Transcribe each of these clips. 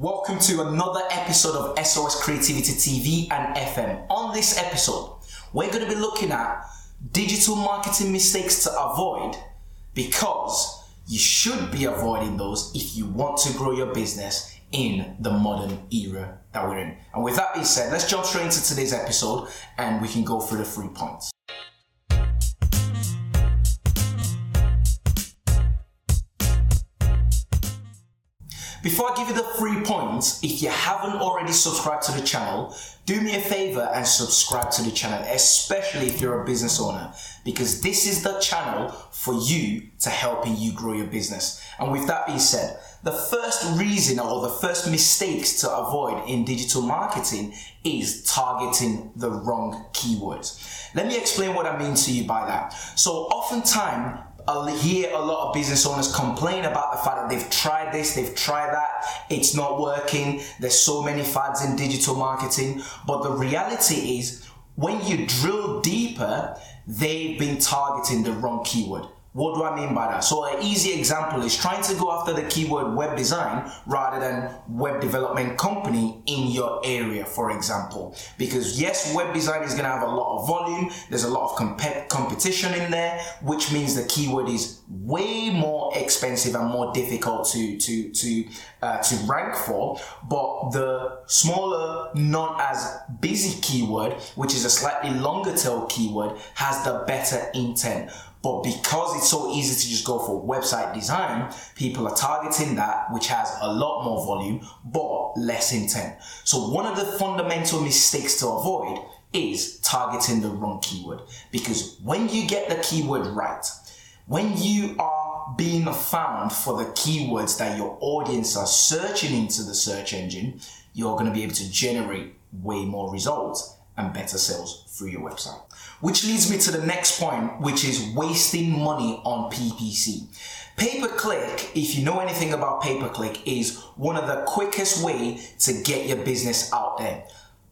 Welcome to another episode of SOS Creativity TV and FM. On this episode, we're going to be looking at digital marketing mistakes to avoid because you should be avoiding those if you want to grow your business in the modern era that we're in. And with that being said, let's jump straight into today's episode and we can go through the three points. Before I give you the three points, if you haven't already subscribed to the channel, do me a favor and subscribe to the channel, especially if you're a business owner, because this is the channel for you to helping you grow your business. And with that being said, the first reason or the first mistakes to avoid in digital marketing is targeting the wrong keywords. Let me explain what I mean to you by that. So oftentimes I hear a lot of business owners complain about the fact that they've tried this, they've tried that, it's not working. There's so many fads in digital marketing. But the reality is, when you drill deeper, they've been targeting the wrong keyword. What do I mean by that? So an easy example is trying to go after the keyword web design rather than web development company in your area, for example. Because yes, web design is going to have a lot of volume. There's a lot of comp- competition in there, which means the keyword is way more expensive and more difficult to to to uh, to rank for. But the smaller, not as busy keyword, which is a slightly longer tail keyword, has the better intent. But because it's so easy to just go for website design, people are targeting that, which has a lot more volume, but less intent. So one of the fundamental mistakes to avoid is targeting the wrong keyword. Because when you get the keyword right, when you are being found for the keywords that your audience are searching into the search engine, you're going to be able to generate way more results and better sales through your website. Which leads me to the next point, which is wasting money on PPC. Pay per click, if you know anything about pay per click, is one of the quickest way to get your business out there.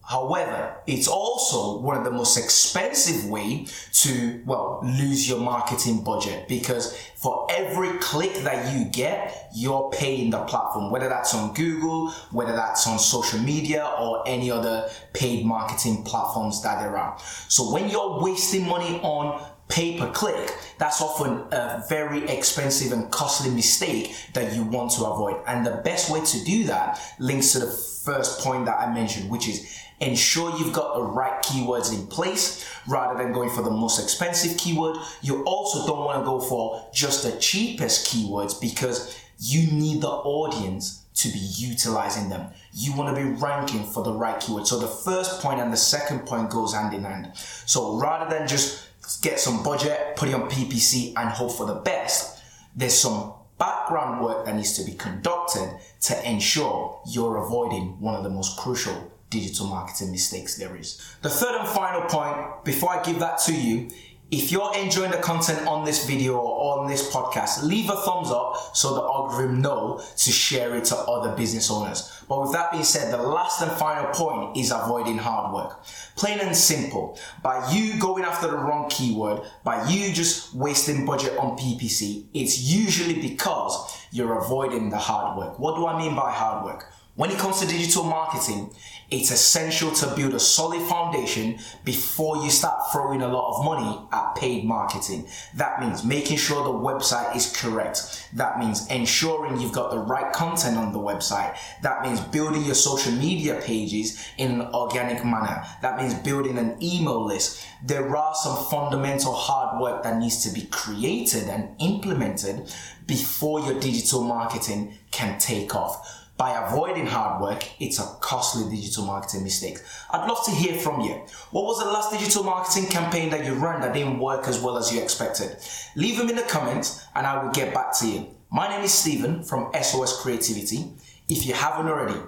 However, it's also one of the most expensive way to, well, lose your marketing budget because for every click that you get, you're paying the platform, whether that's on Google, whether that's on social media or any other paid marketing platforms that there are. So when you're wasting money on pay per click, that's often a very expensive and costly mistake that you want to avoid. And the best way to do that links to the first point that I mentioned, which is ensure you've got the right keywords in place rather than going for the most expensive keyword. You also don't want to go for just the cheapest keywords because you need the audience to be utilizing them. You want to be ranking for the right keyword. So the first point and the second point goes hand in hand. So rather than just get some budget, put it on PPC and hope for the best, there's some background work that needs to be conducted to ensure you're avoiding one of the most crucial digital marketing mistakes there is. The third and final point, before I give that to you, if you're enjoying the content on this video or on this podcast, leave a thumbs up so the algorithm know to share it to other business owners. But with that being said, the last and final point is avoiding hard work. Plain and simple. By you going after the wrong keyword, by you just wasting budget on PPC, it's usually because you're avoiding the hard work. What do I mean by hard work? When it comes to digital marketing, it's essential to build a solid foundation before you start throwing a lot of money at paid marketing. That means making sure the website is correct. That means ensuring you've got the right content on the website. That means building your social media pages in an organic manner. That means building an email list. There are some fundamental hard work that needs to be created and implemented before your digital marketing can take off by avoiding hard work, it's a costly digital marketing mistake. I'd love to hear from you. What was the last digital marketing campaign that you ran that didn't work as well as you expected? Leave them in the comments and I will get back to you. My name is Stephen from SOS Creativity. If you haven't already,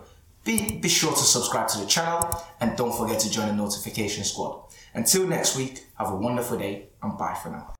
be, be sure to subscribe to the channel and don't forget to join the notification squad. Until next week, have a wonderful day and bye for now.